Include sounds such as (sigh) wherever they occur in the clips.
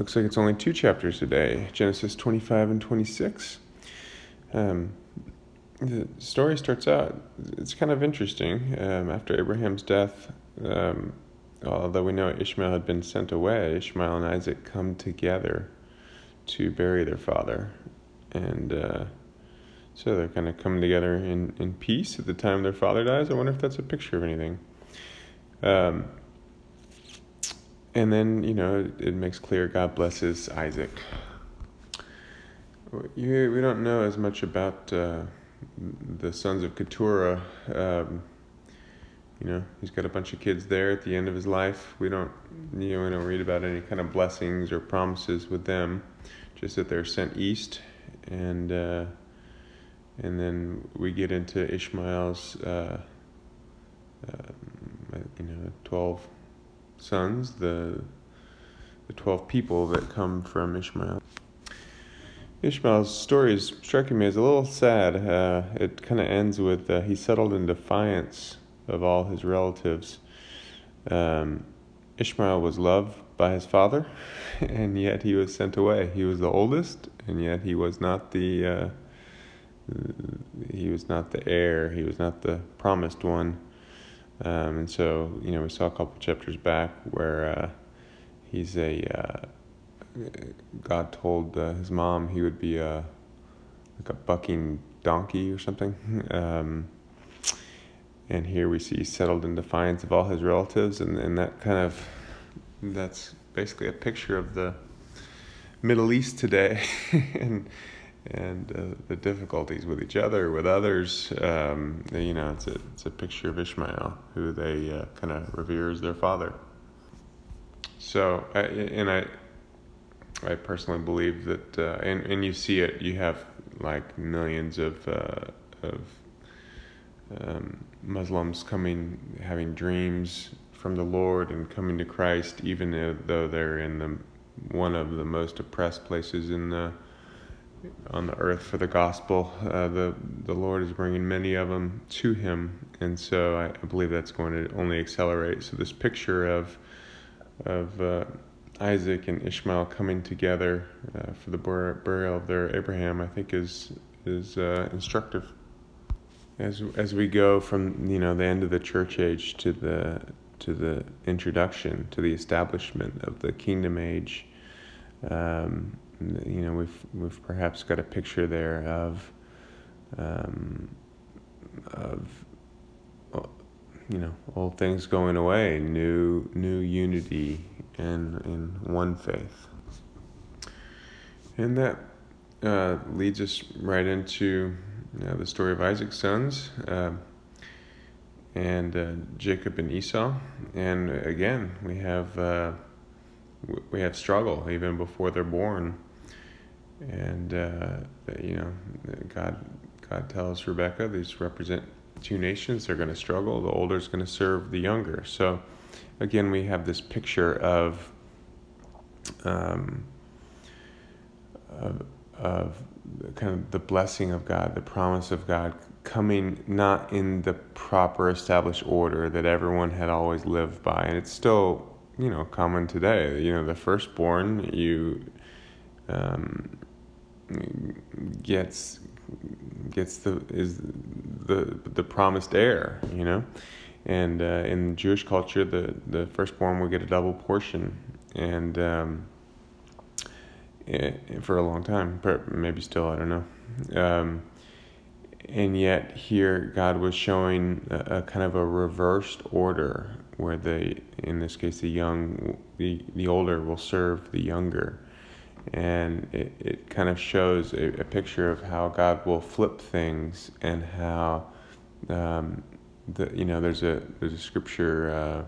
Looks like it's only two chapters today Genesis 25 and 26. Um, the story starts out, it's kind of interesting. Um, after Abraham's death, um, although we know Ishmael had been sent away, Ishmael and Isaac come together to bury their father. And uh, so they're kind of coming together in, in peace at the time their father dies. I wonder if that's a picture of anything. Um, and then, you know, it, makes clear God blesses Isaac. You, we don't know as much about uh, the sons of Keturah. Um, you know, he's got a bunch of kids there at the end of his life. We don't, you know, we don't read about any kind of blessings or promises with them, just that they're sent east, and uh, and then we get into Ishmael's, uh, uh, you know, twelve sons, the the twelve people that come from Ishmael. Ishmael's story is striking me as a little sad. Uh, it kind of ends with uh, he settled in defiance of all his relatives. Um, Ishmael was loved by his father, (laughs) and yet he was sent away. He was the oldest, and yet he was not the uh, he was not the heir. He was not the promised one. Um, and so, you know, we saw a couple chapters back where uh, he's a uh, God told uh, his mom he would be a like a bucking donkey or something. (laughs) Um, and here we see settled in defiance of all his relatives, and, and that kind of that's basically a picture of the Middle East today, (laughs) and and uh, the difficulties with each other, with others. Um, you know, it's a it's a picture of Ishmael, who they uh, kind of revere as their father. So, I, and I I personally believe that, uh, and and you see it. You have like millions of uh, of um, Muslims coming, having dreams from the Lord and coming to Christ, even though they're in the one of the most oppressed places in the on the earth for the gospel. Uh, the the Lord is bringing many of them to Him, and so I, I believe that's going to only accelerate. So this picture of of uh, Isaac and Ishmael coming together uh, for the bur- burial of their Abraham, I think is is uh, instructive. As as we go from you know the end of the church age to the to the introduction to the establishment of the kingdom age, um, you know we've we've perhaps got a picture there of um, of you know old things going away, new new unity and in one faith. And that uh, leads us right into you know, the story of Isaac's sons uh, and uh, Jacob and Esau. And again, we have uh, we have struggle even before they're born. And uh, you know, God God tells Rebecca these represent two nations. They're going to struggle. The older is going to serve the younger. So again, we have this picture of, um, of, of kind of the blessing of God, the promise of God coming not in the proper established order that everyone had always lived by. And it's still, you know, common today. You know, the firstborn, you um, gets gets the is the the promised heir, you know. And uh, in Jewish culture, the, the firstborn will get a double portion, and um, it, eh, for a long time, maybe still, I don't know. Um, and yet, here God was showing a, a, kind of a reversed order, where the, in this case, the young, the the older will serve the younger, and it, it kind of shows a, a picture of how God will flip things and how um, the you know there's a there's a scripture uh,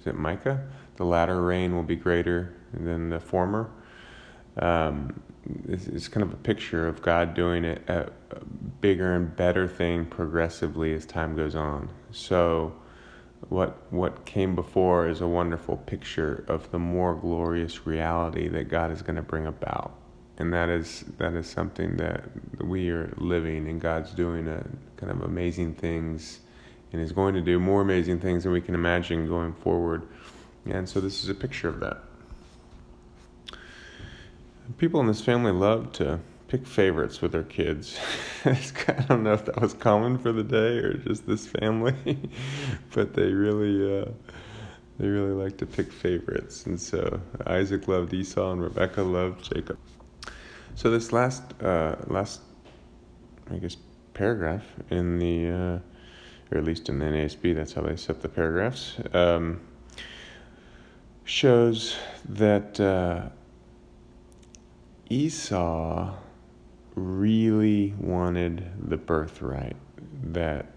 is it Micah? The latter rain will be greater than the former. Um, it's, it's, kind of a picture of God doing a, a bigger and better thing progressively as time goes on. So what what came before is a wonderful picture of the more glorious reality that God is going to bring about and that is that is something that we are living and God's doing a kind of amazing things and is going to do more amazing things than we can imagine going forward. And so this is a picture of that. people in this family love to pick favorites with their kids. (laughs) I don't know if that was common for the day or just this family, (laughs) but they really uh, they really like to pick favorites. And so Isaac loved Esau and Rebecca loved Jacob. So this last uh, last I guess paragraph in the uh, or at least in the NASB, that's how they set the paragraphs. Um, shows that uh, Esau really wanted the birthright that,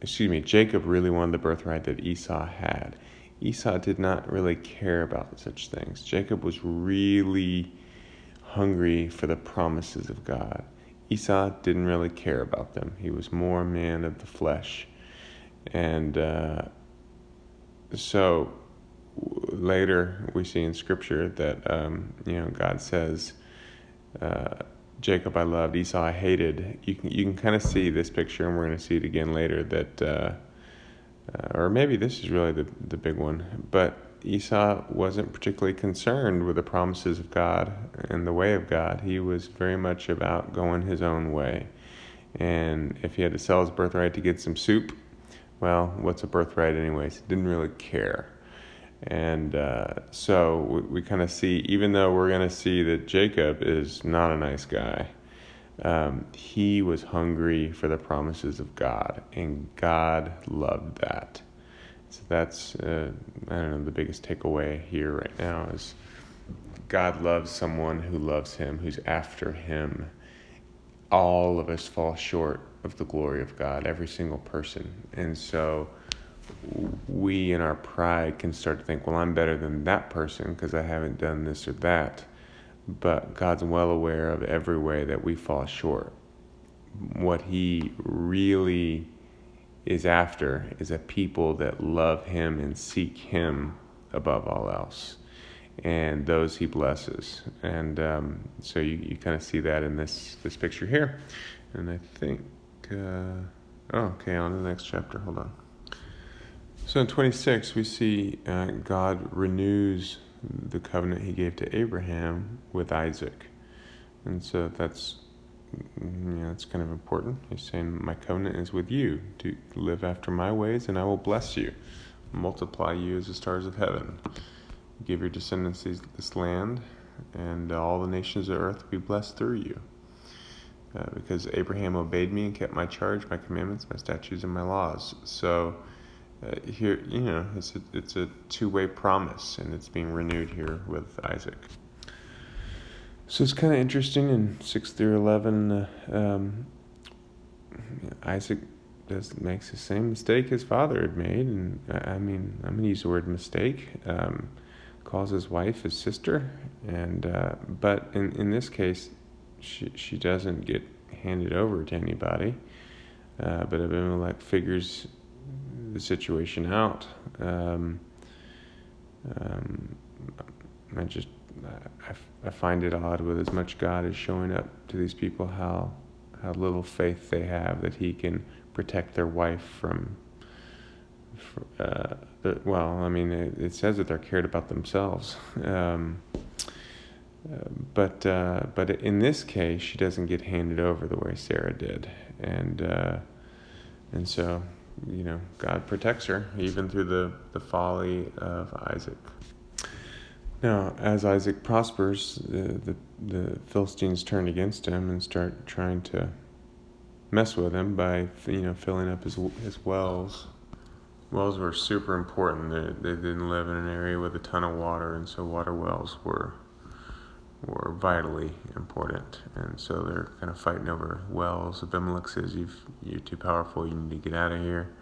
excuse me, Jacob really wanted the birthright that Esau had. Esau did not really care about such things. Jacob was really hungry for the promises of God. Esau didn't really care about them. He was more a man of the flesh. And uh, so later we see in Scripture that, um, you know, God says, uh, Jacob I loved, Esau I hated. You can you can kind of see this picture, and we're going to see it again later. That, uh, uh, or maybe this is really the the big one. But Esau wasn't particularly concerned with the promises of God and the way of God. He was very much about going his own way. And if he had to sell his birthright to get some soup, well, what's a birthright anyways? He didn't really care. And uh, so we, we kind of see, even though we're going to see that Jacob is not a nice guy, um, he was hungry for the promises of God, and God loved that. So that's, uh, I don't know, the biggest takeaway here right now is God loves someone who loves him, who's after him. All of us fall short of the glory of God, every single person. And so, we in our pride can start to think, well, I'm better than that person because I haven't done this or that. But God's well aware of every way that we fall short. What He really is after is a people that love Him and seek Him above all else. And those He blesses. And um, so you, you kind of see that in this, this picture here. And I think, uh, oh, okay, on to the next chapter. Hold on. So in 26, we see uh, God renews the covenant he gave to Abraham with Isaac. And so that's you know, that's kind of important. He's saying, My covenant is with you to live after my ways, and I will bless you, multiply you as the stars of heaven, give your descendants this land, and all the nations of earth be blessed through you. Uh, because Abraham obeyed me and kept my charge, my commandments, my statutes, and my laws. So, uh, here, you know, it's a, it's a two way promise, and it's being renewed here with Isaac. So it's kind of interesting in 6 through 11, uh, um, Isaac does makes the same mistake his father had made, and I mean, I'm gonna use the word mistake. Um, calls his wife his sister, and uh, but in in this case, she she doesn't get handed over to anybody. Uh, but Abimelech figures the situation out. Um, um, I just I, I find it odd with as much God is showing up to these people how how little faith they have that He can protect their wife from. Uh, the, well, I mean, it, it, says that they're cared about themselves. Um, uh, but uh, but in this case, she doesn't get handed over the way Sarah did, and uh, and so you know, God protects her even through the, the folly of Isaac. Now, as Isaac prospers, the, the, the Philistines turn against him and start trying to mess with him by, you know, filling up his, his wells. Wells were super important. They, they didn't live in an area with a ton of water, and so water wells were were vitally important. And so they're kind of fighting over wells. Abimelech says, You've, You're too powerful, you need to get out of here.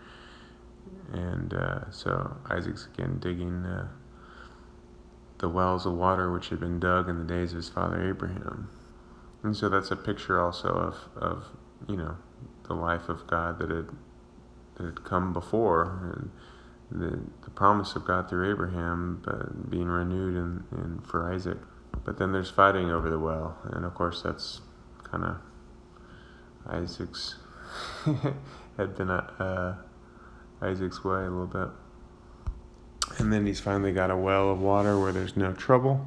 And uh, so Isaac's again digging uh, the wells of water which had been dug in the days of his father Abraham. And so that's a picture also of, of you know, the life of God that had, that had come before. And, the, the promise of God through Abraham but being renewed in, in for Isaac. But then there's fighting over the well, and of course that's kind of Isaac's (laughs) had been uh, Isaac's way a little bit. And then he's finally got a well of water where there's no trouble,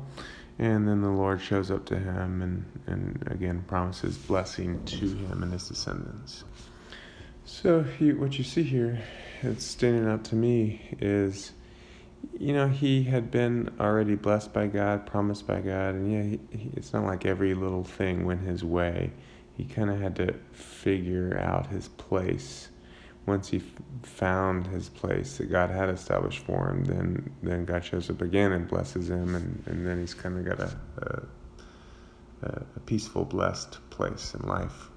And then the Lord shows up to him and, and again promises blessing to him and his descendants. So he, what you see here, it's standing out to me is, you know, he had been already blessed by God, promised by God, and yeah, he, he, it's not like every little thing went his way. He kind of had to figure out his place. Once he f- found his place that God had established for him, then then God shows up again and blesses him, and, and then he's kind of got a, a a peaceful, blessed place in life.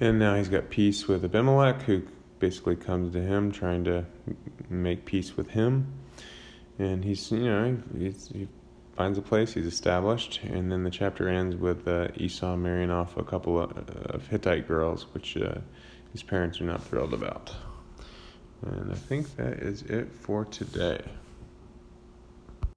And now he's got peace with Abimelech, who basically comes to him trying to make peace with him. And he's, you know, he's, he finds a place, he's established. And then the chapter ends with uh, Esau marrying off a couple of, of Hittite girls, which uh, his parents are not thrilled about. And I think that is it for today.